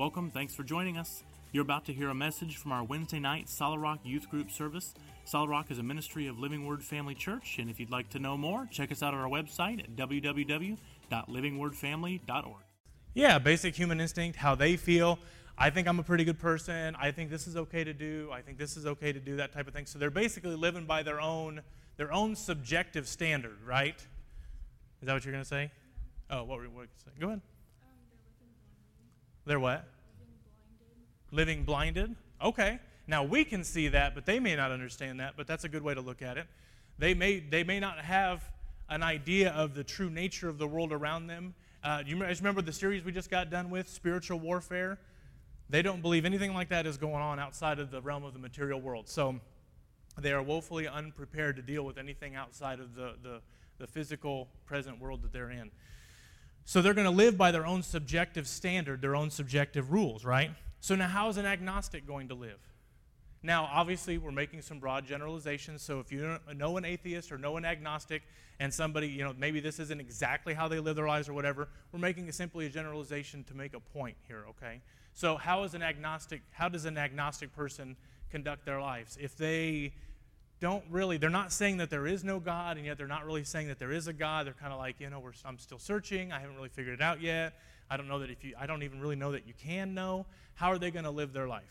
Welcome, thanks for joining us. You're about to hear a message from our Wednesday night Solid Rock Youth Group service. Solid Rock is a ministry of Living Word Family Church, and if you'd like to know more, check us out on our website at www.livingwordfamily.org. Yeah, basic human instinct, how they feel. I think I'm a pretty good person. I think this is okay to do. I think this is okay to do, that type of thing. So they're basically living by their own their own subjective standard, right? Is that what you're going to say? Oh, what were you going to say? Go ahead. They're what? Living blinded. Living blinded. Okay. Now we can see that, but they may not understand that, but that's a good way to look at it. They may, they may not have an idea of the true nature of the world around them. Uh, you remember the series we just got done with, Spiritual Warfare? They don't believe anything like that is going on outside of the realm of the material world. So they are woefully unprepared to deal with anything outside of the, the, the physical present world that they're in. So they're going to live by their own subjective standard, their own subjective rules, right? So now, how is an agnostic going to live? Now, obviously, we're making some broad generalizations. So if you know an atheist or know an agnostic, and somebody, you know, maybe this isn't exactly how they live their lives or whatever, we're making a simply a generalization to make a point here, okay? So how is an agnostic, how does an agnostic person conduct their lives? If they don't really, they're not saying that there is no God, and yet they're not really saying that there is a God. They're kind of like, you know, I'm still searching. I haven't really figured it out yet. I don't know that if you, I don't even really know that you can know. How are they going to live their life?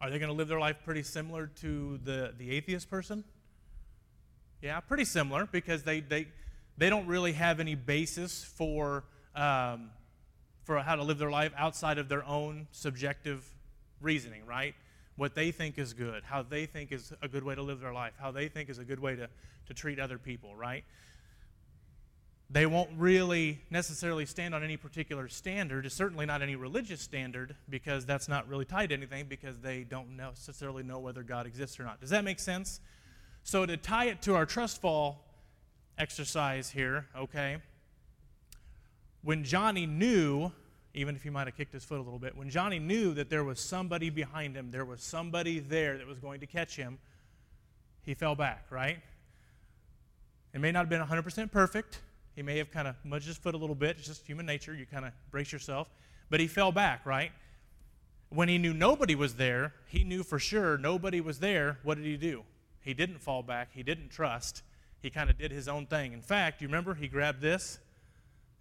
Are they going to live their life pretty similar to the, the atheist person? Yeah, pretty similar because they, they, they don't really have any basis for, um, for how to live their life outside of their own subjective reasoning, right? What they think is good, how they think is a good way to live their life, how they think is a good way to, to treat other people, right? They won't really necessarily stand on any particular standard, certainly not any religious standard, because that's not really tied to anything, because they don't necessarily know whether God exists or not. Does that make sense? So, to tie it to our trust fall exercise here, okay, when Johnny knew even if he might have kicked his foot a little bit. When Johnny knew that there was somebody behind him, there was somebody there that was going to catch him, he fell back, right? It may not have been 100% perfect. He may have kind of mudged his foot a little bit. It's just human nature. You kind of brace yourself. But he fell back, right? When he knew nobody was there, he knew for sure nobody was there. What did he do? He didn't fall back. He didn't trust. He kind of did his own thing. In fact, you remember he grabbed this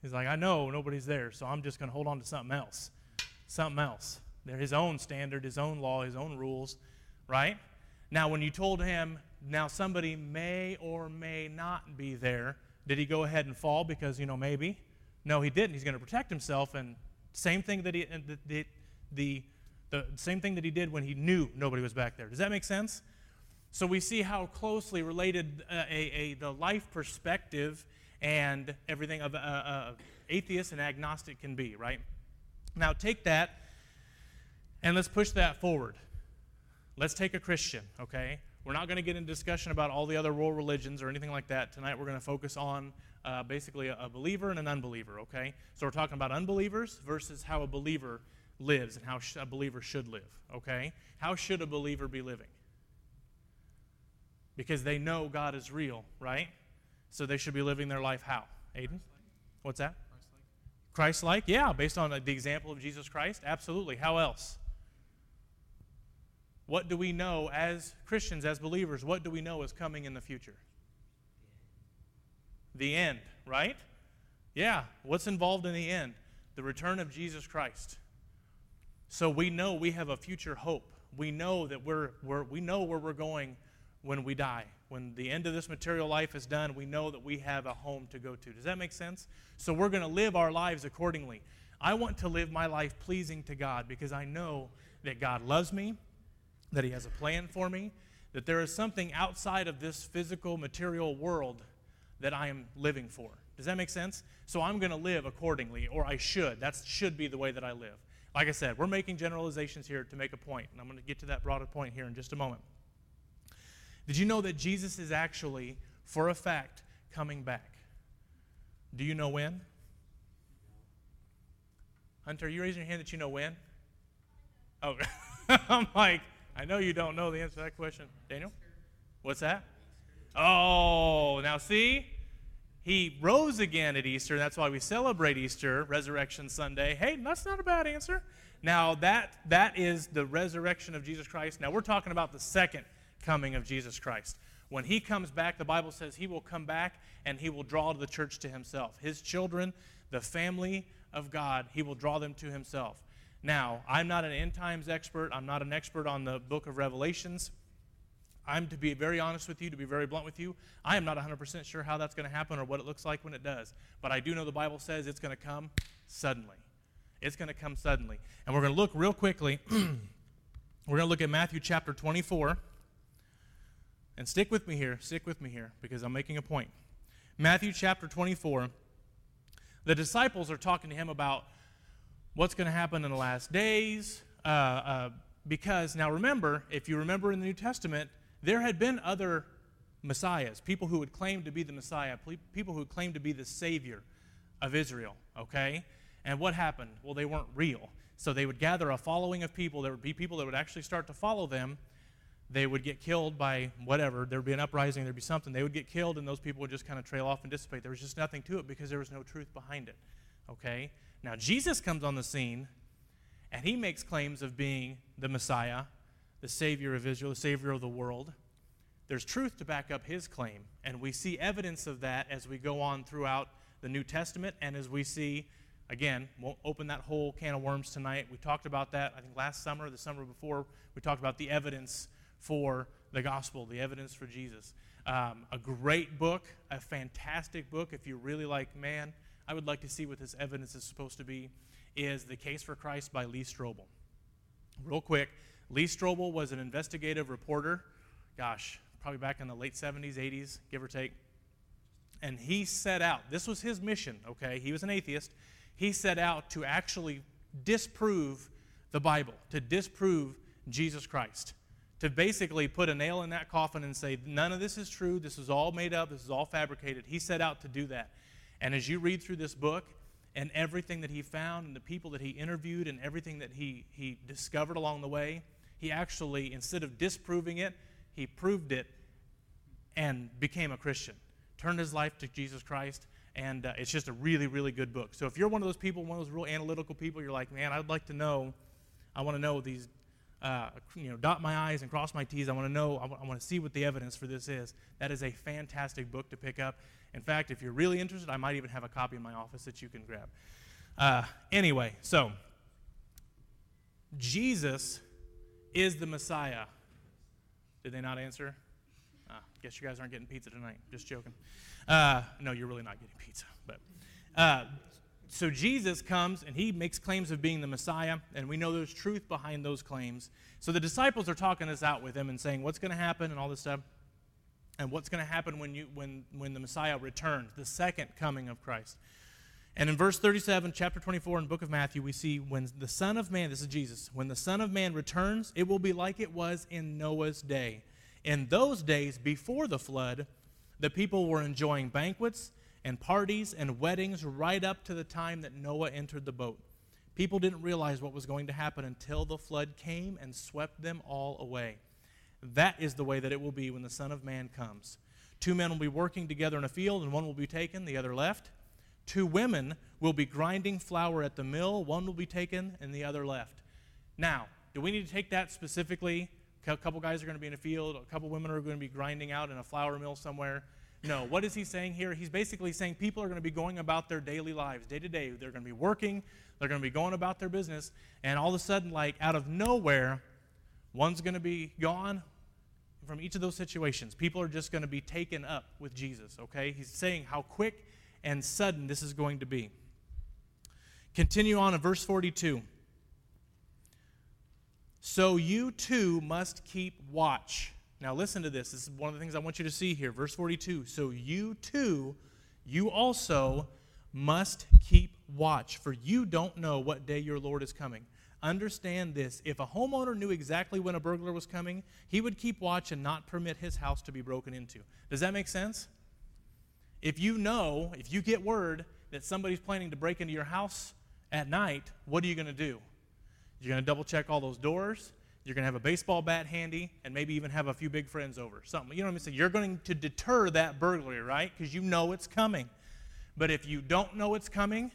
He's like, I know nobody's there, so I'm just going to hold on to something else. Something else. They're his own standard, his own law, his own rules, right? Now, when you told him, now somebody may or may not be there, did he go ahead and fall because, you know, maybe? No, he didn't. He's going to protect himself, and same thing that he, the, the, the, the same thing that he did when he knew nobody was back there. Does that make sense? So we see how closely related uh, a, a, the life perspective and everything of uh, uh, atheist and agnostic can be, right? Now take that and let's push that forward. Let's take a Christian, okay? We're not going to get into discussion about all the other world religions or anything like that. Tonight we're going to focus on uh, basically a, a believer and an unbeliever, okay? So we're talking about unbelievers versus how a believer lives and how sh- a believer should live, okay? How should a believer be living? Because they know God is real, right? So they should be living their life how? Aiden? What's that? Christ like? Yeah, based on the example of Jesus Christ? Absolutely. How else? What do we know as Christians, as believers? What do we know is coming in the future? The end, right? Yeah. What's involved in the end? The return of Jesus Christ. So we know we have a future hope. We know that we're, we're we know where we're going when we die when the end of this material life is done, we know that we have a home to go to. Does that make sense? So we're going to live our lives accordingly. I want to live my life pleasing to God because I know that God loves me, that He has a plan for me, that there is something outside of this physical material world that I am living for. Does that make sense? So I'm going to live accordingly, or I should. That should be the way that I live. Like I said, we're making generalizations here to make a point, and I'm going to get to that broader point here in just a moment. Did you know that Jesus is actually, for a fact, coming back? Do you know when? Hunter, are you raising your hand that you know when? Oh, I'm like, I know you don't know the answer to that question. Daniel? What's that? Oh, now see? he rose again at Easter. That's why we celebrate Easter, Resurrection Sunday. Hey, that's not a bad answer. Now, that, that is the resurrection of Jesus Christ. Now, we're talking about the second coming of Jesus Christ. When he comes back, the Bible says he will come back and he will draw the church to himself. His children, the family of God, he will draw them to himself. Now, I'm not an end times expert. I'm not an expert on the book of Revelations. I'm to be very honest with you, to be very blunt with you, I am not 100% sure how that's going to happen or what it looks like when it does. But I do know the Bible says it's going to come suddenly. It's going to come suddenly. And we're going to look real quickly. we're going to look at Matthew chapter 24. And stick with me here, stick with me here, because I'm making a point. Matthew chapter 24. The disciples are talking to him about what's going to happen in the last days. Uh, uh, because, now remember, if you remember in the New Testament, there had been other messiahs, people who would claim to be the Messiah, people who would claim to be the Savior of Israel, okay? And what happened? Well, they weren't real. So they would gather a following of people. There would be people that would actually start to follow them. They would get killed by whatever. There would be an uprising, there'd be something. They would get killed, and those people would just kind of trail off and dissipate. There was just nothing to it because there was no truth behind it, okay? Now, Jesus comes on the scene, and he makes claims of being the Messiah, the Savior of Israel, the Savior of the world. There's truth to back up his claim, and we see evidence of that as we go on throughout the New Testament and as we see, again, won't open that whole can of worms tonight. We talked about that, I think, last summer, the summer before. We talked about the evidence for the gospel, the evidence for Jesus. Um, a great book, a fantastic book. If you really like, man, I would like to see what this evidence is supposed to be, is The Case for Christ by Lee Strobel. Real quick, Lee Strobel was an investigative reporter, gosh, probably back in the late 70s, 80s, give or take. And he set out, this was his mission, okay? He was an atheist. He set out to actually disprove the Bible, to disprove Jesus Christ, to basically put a nail in that coffin and say, none of this is true, this is all made up, this is all fabricated. He set out to do that. And as you read through this book, and everything that he found and the people that he interviewed and everything that he, he discovered along the way, he actually, instead of disproving it, he proved it and became a Christian. Turned his life to Jesus Christ, and uh, it's just a really, really good book. So if you're one of those people, one of those real analytical people, you're like, man, I'd like to know, I want to know these, uh, you know, dot my I's and cross my T's. I want to know, I, w- I want to see what the evidence for this is. That is a fantastic book to pick up. In fact, if you're really interested, I might even have a copy in my office that you can grab. Uh, anyway, so Jesus is the Messiah. Did they not answer? Uh, guess you guys aren't getting pizza tonight. Just joking. Uh, no, you're really not getting pizza. But uh, so Jesus comes and he makes claims of being the Messiah, and we know there's truth behind those claims. So the disciples are talking this out with him and saying what's going to happen and all this stuff, and what's going to happen when you when when the Messiah returns, the second coming of Christ. And in verse 37, chapter 24 in book of Matthew, we see when the Son of Man, this is Jesus, when the Son of Man returns, it will be like it was in Noah's day. In those days before the flood, the people were enjoying banquets and parties and weddings right up to the time that Noah entered the boat. People didn't realize what was going to happen until the flood came and swept them all away. That is the way that it will be when the Son of Man comes. Two men will be working together in a field, and one will be taken, the other left. Two women will be grinding flour at the mill, one will be taken and the other left. Now, do we need to take that specifically? A couple guys are going to be in a field, a couple women are going to be grinding out in a flour mill somewhere. No, what is he saying here? He's basically saying people are going to be going about their daily lives, day to day. They're going to be working, they're going to be going about their business, and all of a sudden, like out of nowhere, one's going to be gone from each of those situations. People are just going to be taken up with Jesus, okay? He's saying how quick and sudden this is going to be. Continue on in verse 42. So you too must keep watch. Now listen to this. This is one of the things I want you to see here. Verse 42. So you too, you also must keep watch, for you don't know what day your Lord is coming. Understand this. If a homeowner knew exactly when a burglar was coming, he would keep watch and not permit his house to be broken into. Does that make sense? If you know, if you get word that somebody's planning to break into your house at night, what are you going to do? You're going to double check all those doors. You're going to have a baseball bat handy and maybe even have a few big friends over. Something. You know what I'm saying? You're going to deter that burglary, right? Because you know it's coming. But if you don't know it's coming,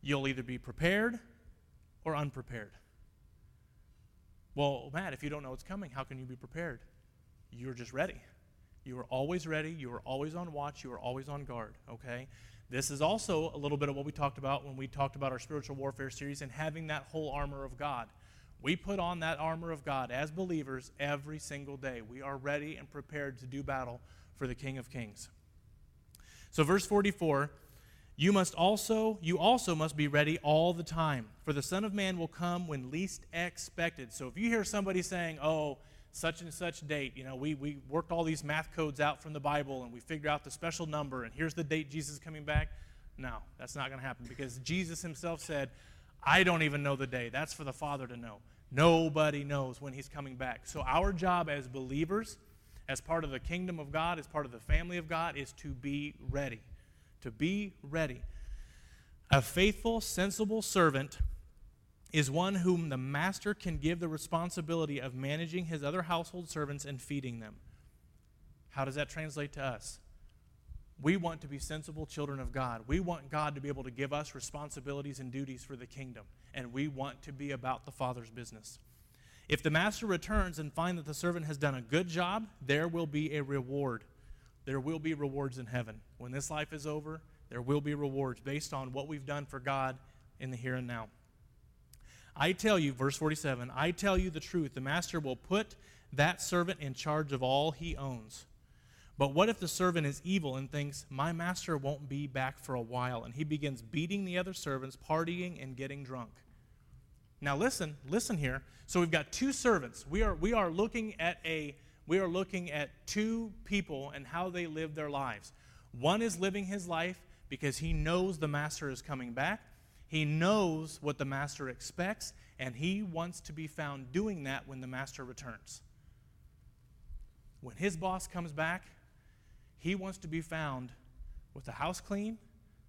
you'll either be prepared or unprepared. Well, Matt, if you don't know it's coming, how can you be prepared? You're just ready. You are always ready. You are always on watch. You are always on guard, okay? This is also a little bit of what we talked about when we talked about our spiritual warfare series and having that whole armor of God. We put on that armor of God as believers every single day. We are ready and prepared to do battle for the King of Kings. So verse 44, you must also you also must be ready all the time, for the son of man will come when least expected. So if you hear somebody saying, "Oh, such and such date, you know, we we worked all these math codes out from the Bible and we figured out the special number and here's the date Jesus is coming back." No, that's not going to happen because Jesus himself said, I don't even know the day. That's for the Father to know. Nobody knows when He's coming back. So, our job as believers, as part of the kingdom of God, as part of the family of God, is to be ready. To be ready. A faithful, sensible servant is one whom the master can give the responsibility of managing his other household servants and feeding them. How does that translate to us? We want to be sensible children of God. We want God to be able to give us responsibilities and duties for the kingdom, and we want to be about the Father's business. If the master returns and finds that the servant has done a good job, there will be a reward. There will be rewards in heaven. When this life is over, there will be rewards based on what we've done for God in the here and now. I tell you, verse 47, I tell you the truth, the master will put that servant in charge of all he owns. But what if the servant is evil and thinks, My master won't be back for a while? And he begins beating the other servants, partying, and getting drunk. Now listen, listen here. So we've got two servants. We are, we are looking at a we are looking at two people and how they live their lives. One is living his life because he knows the master is coming back. He knows what the master expects, and he wants to be found doing that when the master returns. When his boss comes back, he wants to be found with the house clean,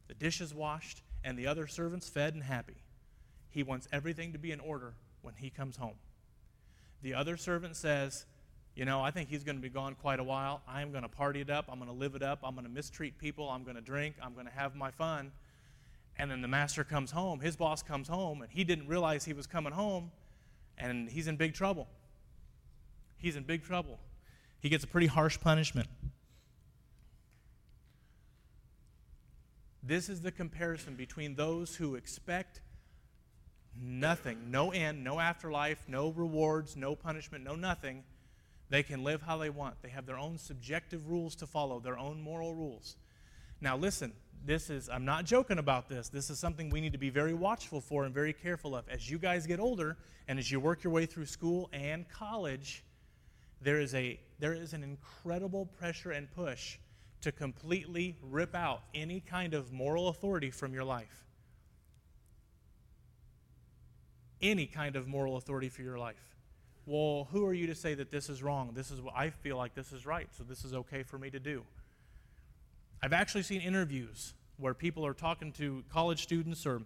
the dishes washed, and the other servants fed and happy. He wants everything to be in order when he comes home. The other servant says, You know, I think he's going to be gone quite a while. I'm going to party it up. I'm going to live it up. I'm going to mistreat people. I'm going to drink. I'm going to have my fun. And then the master comes home. His boss comes home, and he didn't realize he was coming home, and he's in big trouble. He's in big trouble. He gets a pretty harsh punishment. This is the comparison between those who expect nothing, no end, no afterlife, no rewards, no punishment, no nothing. They can live how they want. They have their own subjective rules to follow, their own moral rules. Now, listen, this is, I'm not joking about this. This is something we need to be very watchful for and very careful of. As you guys get older and as you work your way through school and college, there is, a, there is an incredible pressure and push to completely rip out any kind of moral authority from your life. Any kind of moral authority for your life. Well, who are you to say that this is wrong? This is what I feel like this is right, so this is okay for me to do. I've actually seen interviews where people are talking to college students or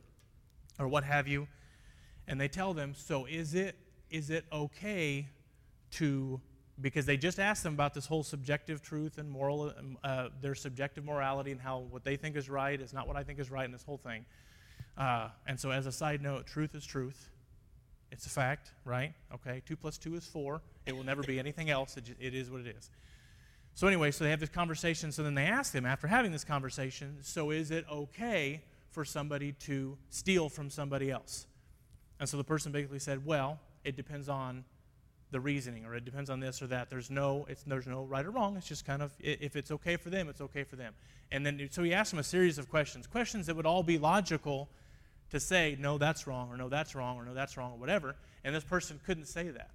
or what have you, and they tell them, "So is it is it okay to because they just asked them about this whole subjective truth and moral, um, uh, their subjective morality and how what they think is right is not what I think is right in this whole thing. Uh, and so, as a side note, truth is truth. It's a fact, right? Okay, two plus two is four. It will never be anything else. It, it is what it is. So, anyway, so they have this conversation. So then they ask them after having this conversation, so is it okay for somebody to steal from somebody else? And so the person basically said, well, it depends on the reasoning or it depends on this or that. There's no, it's, there's no right or wrong. It's just kind of, if it's okay for them, it's okay for them. And then, so he asked them a series of questions, questions that would all be logical to say, no, that's wrong, or no, that's wrong, or no, that's wrong, or whatever. And this person couldn't say that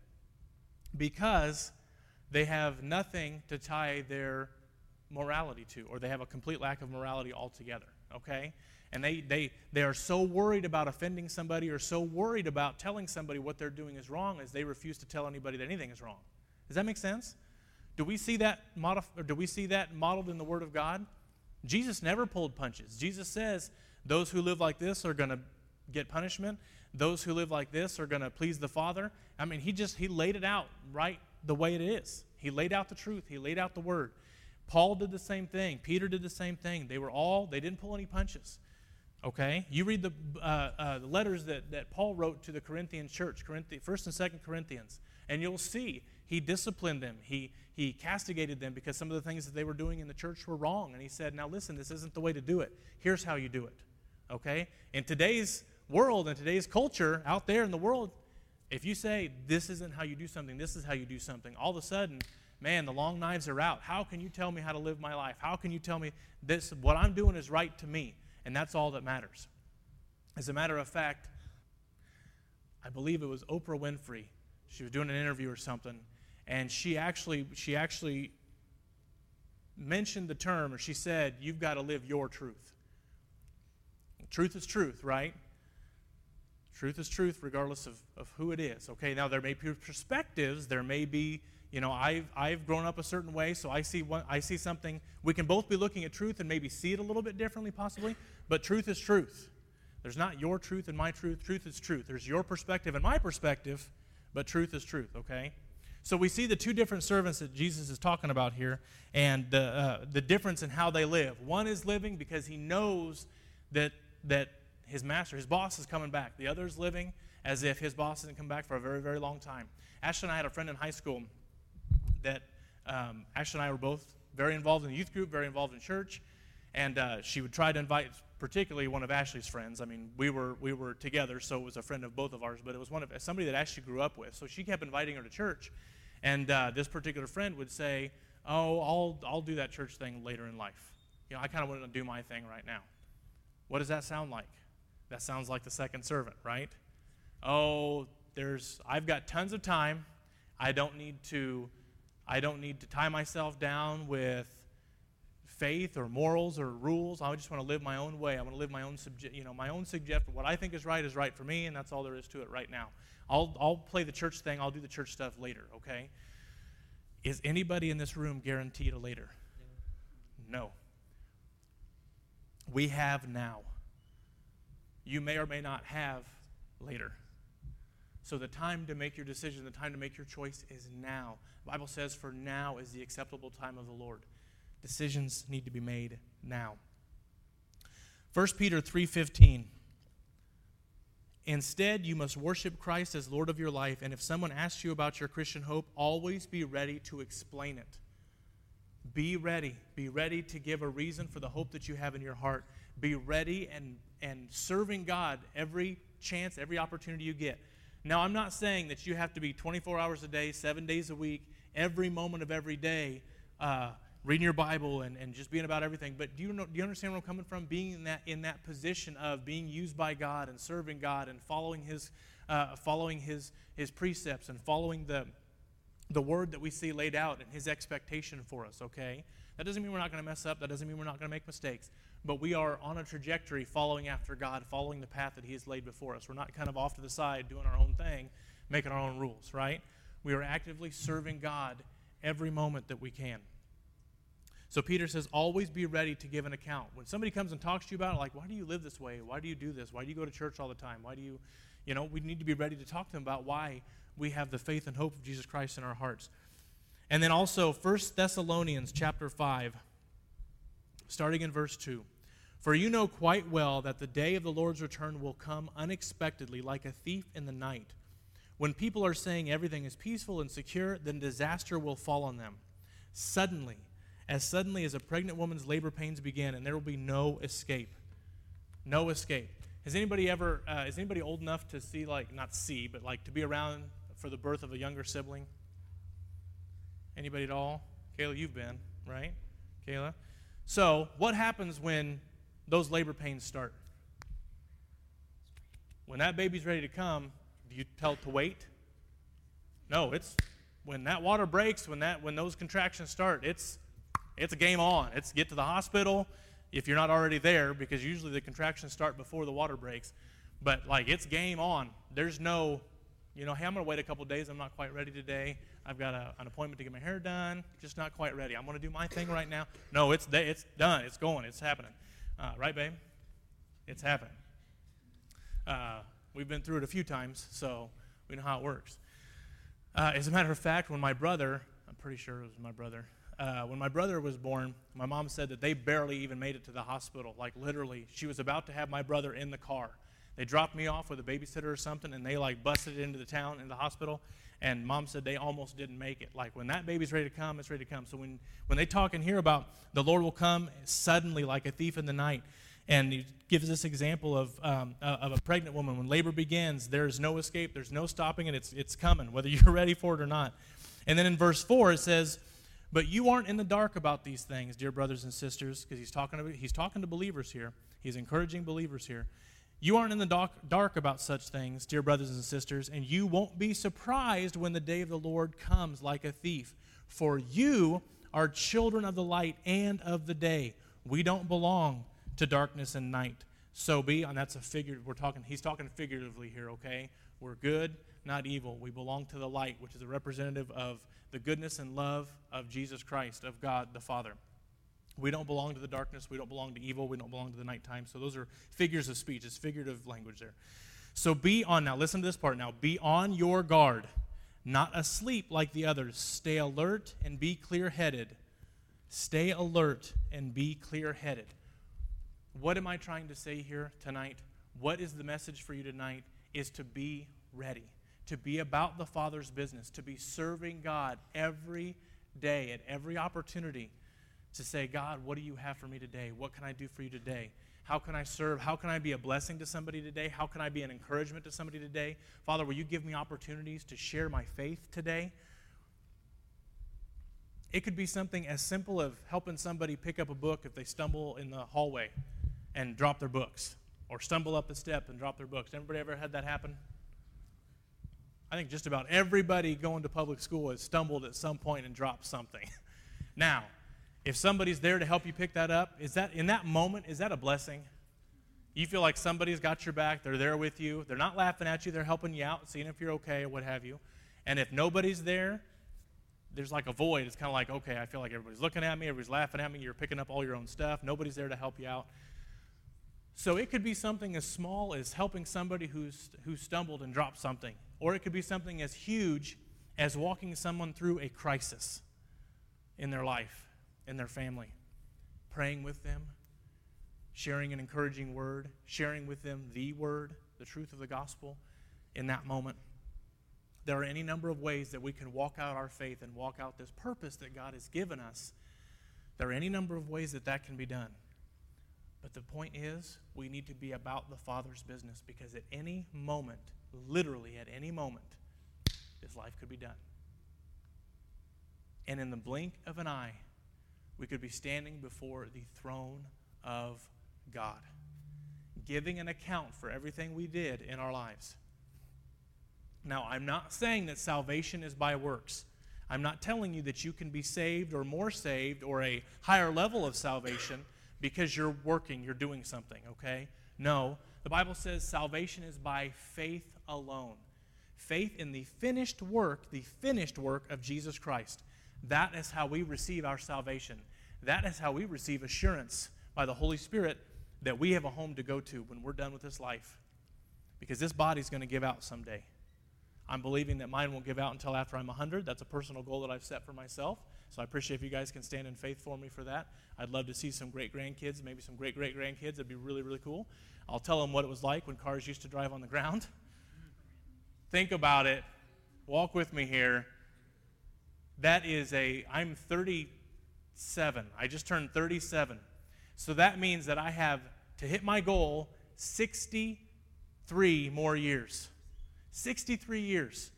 because they have nothing to tie their morality to, or they have a complete lack of morality altogether, okay? And they, they, they are so worried about offending somebody or so worried about telling somebody what they're doing is wrong as they refuse to tell anybody that anything is wrong. Does that make sense? Do we see that, modif- do we see that modeled in the Word of God? Jesus never pulled punches. Jesus says those who live like this are going to get punishment. Those who live like this are going to please the Father. I mean, he just he laid it out right the way it is. He laid out the truth. He laid out the word. Paul did the same thing. Peter did the same thing. They were all they didn't pull any punches. Okay, you read the, uh, uh, letters that, that Paul wrote to the Corinthian church, First and Second Corinthians, and you'll see he disciplined them. He he castigated them because some of the things that they were doing in the church were wrong. And he said, Now listen, this isn't the way to do it. Here's how you do it. Okay? In today's world, in today's culture, out there in the world, if you say, This isn't how you do something, this is how you do something, all of a sudden, man, the long knives are out. How can you tell me how to live my life? How can you tell me this? What I'm doing is right to me. And that's all that matters. As a matter of fact, I believe it was Oprah Winfrey. She was doing an interview or something and she actually she actually mentioned the term or she said you've got to live your truth truth is truth right truth is truth regardless of, of who it is okay? Now there may be perspectives there may be you know i've, I've grown up a certain way so i see one, i see something. We can both be looking at truth and maybe see it a little bit differently possibly but truth is truth. There's not your truth and my truth truth is truth. There's your perspective and my perspective but truth is truth okay? So we see the two different servants that Jesus is talking about here and the, uh, the difference in how they live. One is living because he knows that, that his master, his boss, is coming back. The other is living as if his boss hasn't come back for a very, very long time. Ashley and I had a friend in high school that um, Ashley and I were both very involved in the youth group, very involved in church, and uh, she would try to invite particularly one of Ashley's friends. I mean, we were we were together, so it was a friend of both of ours, but it was one of somebody that Ashley grew up with. So she kept inviting her to church, and uh, this particular friend would say, Oh, I'll, I'll do that church thing later in life. You know, I kind of want to do my thing right now. What does that sound like? That sounds like the second servant, right? Oh, there's I've got tons of time. I don't need to I don't need to tie myself down with faith or morals or rules. I just want to live my own way. I want to live my own subject, you know, my own suggestion. What I think is right is right for me, and that's all there is to it right now. I'll, I'll play the church thing, I'll do the church stuff later, okay? Is anybody in this room guaranteed a later? No. We have now. You may or may not have later. So the time to make your decision, the time to make your choice is now. The Bible says, For now is the acceptable time of the Lord. Decisions need to be made now. 1 Peter 3:15 Instead, you must worship Christ as Lord of your life, and if someone asks you about your Christian hope, always be ready to explain it. Be ready. Be ready to give a reason for the hope that you have in your heart. Be ready and, and serving God every chance, every opportunity you get. Now, I'm not saying that you have to be 24 hours a day, seven days a week, every moment of every day, uh, reading your Bible and, and just being about everything. But do you, know, do you understand where I'm coming from? Being in that, in that position of being used by God and serving God and following His, uh, following his, his precepts and following the, the word that we see laid out and His expectation for us, okay? That doesn't mean we're not going to mess up. That doesn't mean we're not going to make mistakes. But we are on a trajectory following after God, following the path that He has laid before us. We're not kind of off to the side doing our own thing, making our own rules, right? We are actively serving God every moment that we can. So Peter says, always be ready to give an account. When somebody comes and talks to you about it, like, why do you live this way? Why do you do this? Why do you go to church all the time? Why do you, you know, we need to be ready to talk to them about why we have the faith and hope of Jesus Christ in our hearts. And then also 1 Thessalonians chapter 5, starting in verse 2. For you know quite well that the day of the Lord's return will come unexpectedly, like a thief in the night. When people are saying everything is peaceful and secure, then disaster will fall on them. Suddenly, as suddenly as a pregnant woman's labor pains begin, and there will be no escape. No escape. Has anybody ever, uh, is anybody old enough to see, like, not see, but like to be around for the birth of a younger sibling? Anybody at all? Kayla, you've been, right? Kayla? So, what happens when those labor pains start? When that baby's ready to come, do you tell it to wait? No, it's when that water breaks, when that when those contractions start, it's it's a game on. It's get to the hospital if you're not already there, because usually the contractions start before the water breaks. But like it's game on. There's no, you know, hey, I'm gonna wait a couple days. I'm not quite ready today. I've got a, an appointment to get my hair done. Just not quite ready. I'm gonna do my thing right now. No, it's it's done. It's going. It's happening. Uh, right, babe? It's happened. Uh, We've been through it a few times, so we know how it works. Uh, as a matter of fact, when my brother, I'm pretty sure it was my brother, uh, when my brother was born, my mom said that they barely even made it to the hospital. Like literally, she was about to have my brother in the car. They dropped me off with a babysitter or something, and they like busted into the town in the hospital. And mom said they almost didn't make it. Like when that baby's ready to come, it's ready to come. So when when they talk and hear about the Lord will come suddenly like a thief in the night, and he gives this example of, um, uh, of a pregnant woman. When labor begins, there's no escape, there's no stopping it, it's, it's coming, whether you're ready for it or not. And then in verse 4, it says, But you aren't in the dark about these things, dear brothers and sisters, because he's talking, he's talking to believers here. He's encouraging believers here. You aren't in the dark, about such things, dear brothers and sisters, and you won't be surprised when the day of the Lord comes like a thief. For you are children of the light and of the day. We don't belong to darkness and night. So be, and that's a figure, we're talking, he's talking figuratively here, okay? We're good, not evil. We belong to the light, which is a representative of the goodness and love of Jesus Christ, of God the Father. We don't belong to the darkness. We don't belong to evil. We don't belong to the nighttime. So those are figures of speech. It's figurative language there. So be on, now listen to this part now. Be on your guard, not asleep like the others. Stay alert and be clear headed. Stay alert and be clear headed. What am I trying to say here tonight? What is the message for you tonight? Is to be ready, to be about the Father's business, to be serving God every day, at every opportunity, to say, God, what do you have for me today? What can I do for you today? How can I serve? How can I be a blessing to somebody today? How can I be an encouragement to somebody today? Father, will you give me opportunities to share my faith today? It could be something as simple as helping somebody pick up a book if they stumble in the hallway and drop their books or stumble up a step and drop their books. Anybody ever had that happen? I think just about everybody going to public school has stumbled at some point and dropped something. now, if somebody's there to help you pick that up, is that in that moment is that a blessing? You feel like somebody's got your back, they're there with you, they're not laughing at you, they're helping you out, seeing if you're okay or what have you. And if nobody's there, there's like a void. It's kind of like, okay, I feel like everybody's looking at me, everybody's laughing at me, you're picking up all your own stuff, nobody's there to help you out. So it could be something as small as helping somebody who's, who stumbled and dropped something, or it could be something as huge as walking someone through a crisis in their life, in their family, praying with them, sharing an encouraging word, sharing with them the word, the truth of the gospel in that moment. There are any number of ways that we can walk out our faith and walk out this purpose that God has given us. There are any number of ways that that can be done. But the point is, we need to be about the Father's business because at any moment, literally at any moment, this life could be done. And in the blink of an eye, we could be standing before the throne of God, giving an account for everything we did in our lives. Now, I'm not saying that salvation is by works. I'm not telling you that you can be saved or more saved or a higher level of salvation because you're working, you're doing something, okay? No. The Bible says salvation is by faith alone. Faith in the finished work, the finished work of Jesus Christ. That is how we receive our salvation. That is how we receive assurance by the Holy Spirit that we have a home to go to when we're done with this life. Because this body's going to give out someday. I'm believing that mine won't give out until after I'm 100. That's a personal goal that I've set for myself. So I appreciate if you guys can stand in faith for me for that. I'd love to see some great grandkids, maybe some great great grandkids. That'd be really, really cool. I'll tell them what it was like when cars used to drive on the ground. Think about it. Walk with me here. That is a, I'm 37. I just turned 37. So that means that I have to hit my goal 63 more years. 63 years.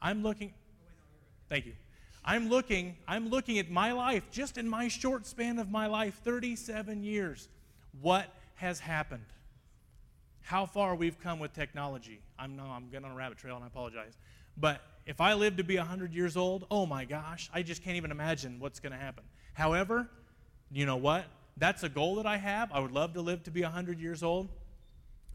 I'm looking, thank you. I'm looking, I'm looking at my life, just in my short span of my life, 37 years. What has happened? How far we've come with technology. I'm no, I'm getting on a rabbit trail and I apologize. But if I live to be 100 years old, oh my gosh, I just can't even imagine what's going to happen. However, you know what? That's a goal that I have. I would love to live to be 100 years old.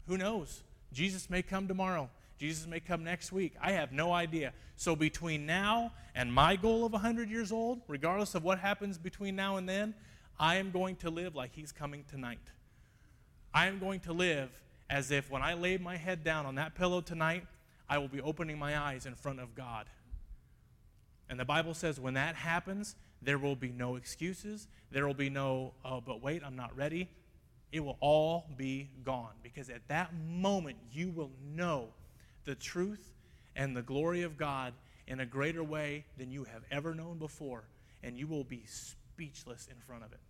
Who knows? Jesus may come tomorrow. Jesus may come next week. I have no idea. So, between now and my goal of 100 years old, regardless of what happens between now and then, I am going to live like He's coming tonight. I am going to live as if when I lay my head down on that pillow tonight, I will be opening my eyes in front of God. And the Bible says when that happens, there will be no excuses. There will be no, oh, but wait, I'm not ready. It will all be gone because at that moment you will know the truth and the glory of God in a greater way than you have ever known before, and you will be speechless in front of it.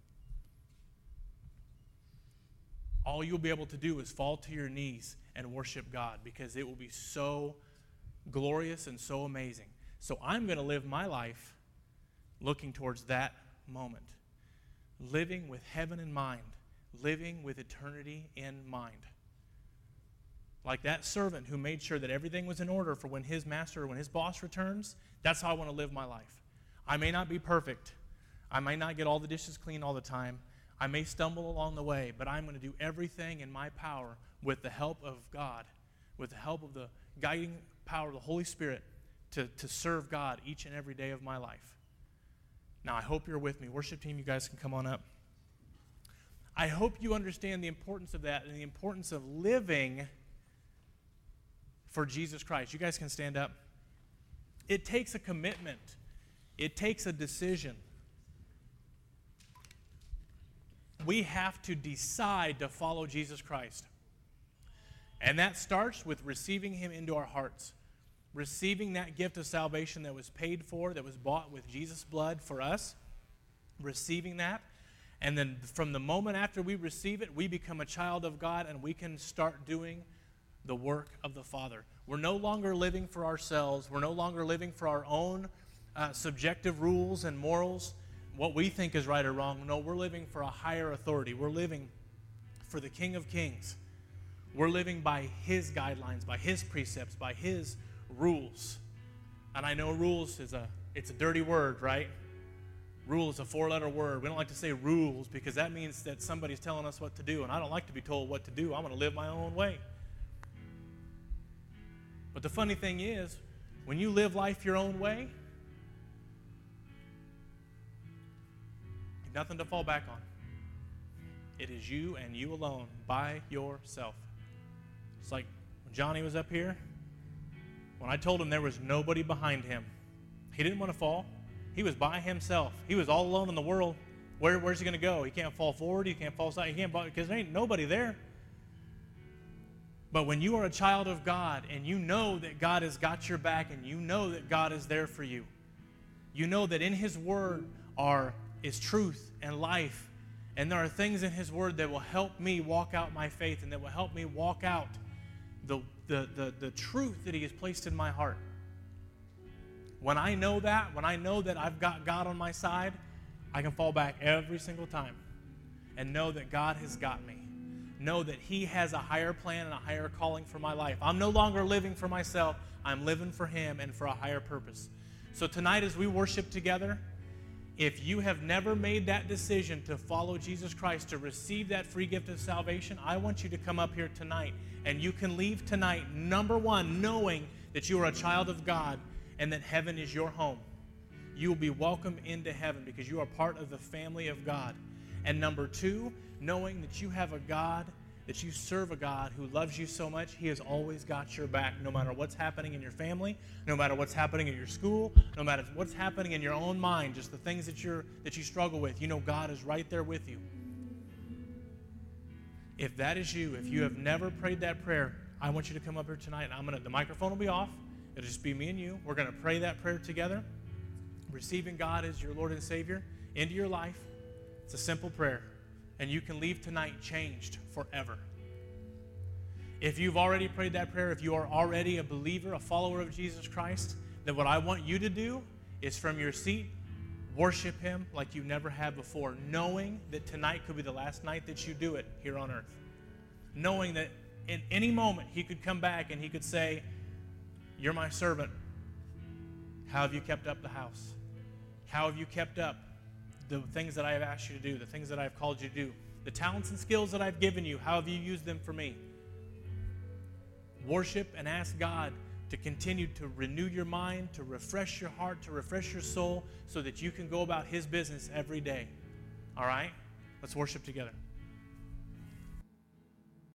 All you'll be able to do is fall to your knees and worship God because it will be so glorious and so amazing. So I'm going to live my life looking towards that moment, living with heaven in mind, living with eternity in mind. Like that servant who made sure that everything was in order for when his master, or when his boss returns, that's how I want to live my life. I may not be perfect. I may not get all the dishes clean all the time. I may stumble along the way, but I'm going to do everything in my power with the help of God, with the help of the guiding power of the Holy Spirit to, to serve God each and every day of my life. Now, I hope you're with me. Worship team, you guys can come on up. I hope you understand the importance of that and the importance of living for Jesus Christ. You guys can stand up. It takes a commitment, it takes a decision. We have to decide to follow Jesus Christ. And that starts with receiving Him into our hearts, receiving that gift of salvation that was paid for, that was bought with Jesus' blood for us, receiving that. And then from the moment after we receive it, we become a child of God and we can start doing the work of the Father. We're no longer living for ourselves. We're no longer living for our own uh, subjective rules and morals, what we think is right or wrong. No, we're living for a higher authority. We're living for the King of Kings. We're living by His guidelines, by His precepts, by His rules. And I know rules is a it's a dirty word, right? Rule is a four-letter word. We don't like to say rules because that means that somebody's telling us what to do, and I don't like to be told what to do. I'm going to live my own way. But the funny thing is, when you live life your own way, nothing to fall back on. It is you and you alone by yourself. It's like when Johnny was up here, when I told him there was nobody behind him, he didn't want to fall. He was by himself. He was all alone in the world. Where, where's he going to go? He can't fall forward. He can't fall side. He can't because there ain't nobody there. But when you are a child of God and you know that God has got your back and you know that God is there for you, you know that in His Word are is truth and life, and there are things in His Word that will help me walk out my faith and that will help me walk out the, the, the, the truth that He has placed in my heart. When I know that, when I know that I've got God on my side, I can fall back every single time and know that God has got me know that He has a higher plan and a higher calling for my life. I'm no longer living for myself, I'm living for Him and for a higher purpose. So, tonight, as we worship together, if you have never made that decision to follow Jesus Christ, to receive that free gift of salvation, I want you to come up here tonight. And you can leave tonight, number one, knowing that you are a child of God and that heaven is your home. You will be welcomed into heaven because you are part of the family of God. And number two, knowing that you have a God, that you serve a God who loves you so much, He has always got your back, no matter what's happening in your family, no matter what's happening in your school, no matter what's happening in your own mind, just the things that you're that you struggle with. You know God is right there with you. If that is you, if you have never prayed that prayer, I want you to come up here tonight. I'm gonna the microphone will be off. It'll just be me and you. We're gonna pray that prayer together, receiving God as your Lord and Savior into your life. It's a simple prayer and you can leave tonight changed forever. If you've already prayed that prayer, if you are already a believer, a follower of Jesus Christ, then what I want you to do is from your seat, worship Him like you never have before, knowing that tonight could be the last night that you do it here on earth. Knowing that in any moment He could come back and He could say, You're my servant. How have you kept up the house? How have you kept up the things that I have asked you to do, the things that I have called you to do, the talents and skills that I've given you, how have you used them for me? Worship and ask God to continue to renew your mind, to refresh your heart, to refresh your soul, so that you can go about His business every day. All right? Let's worship together.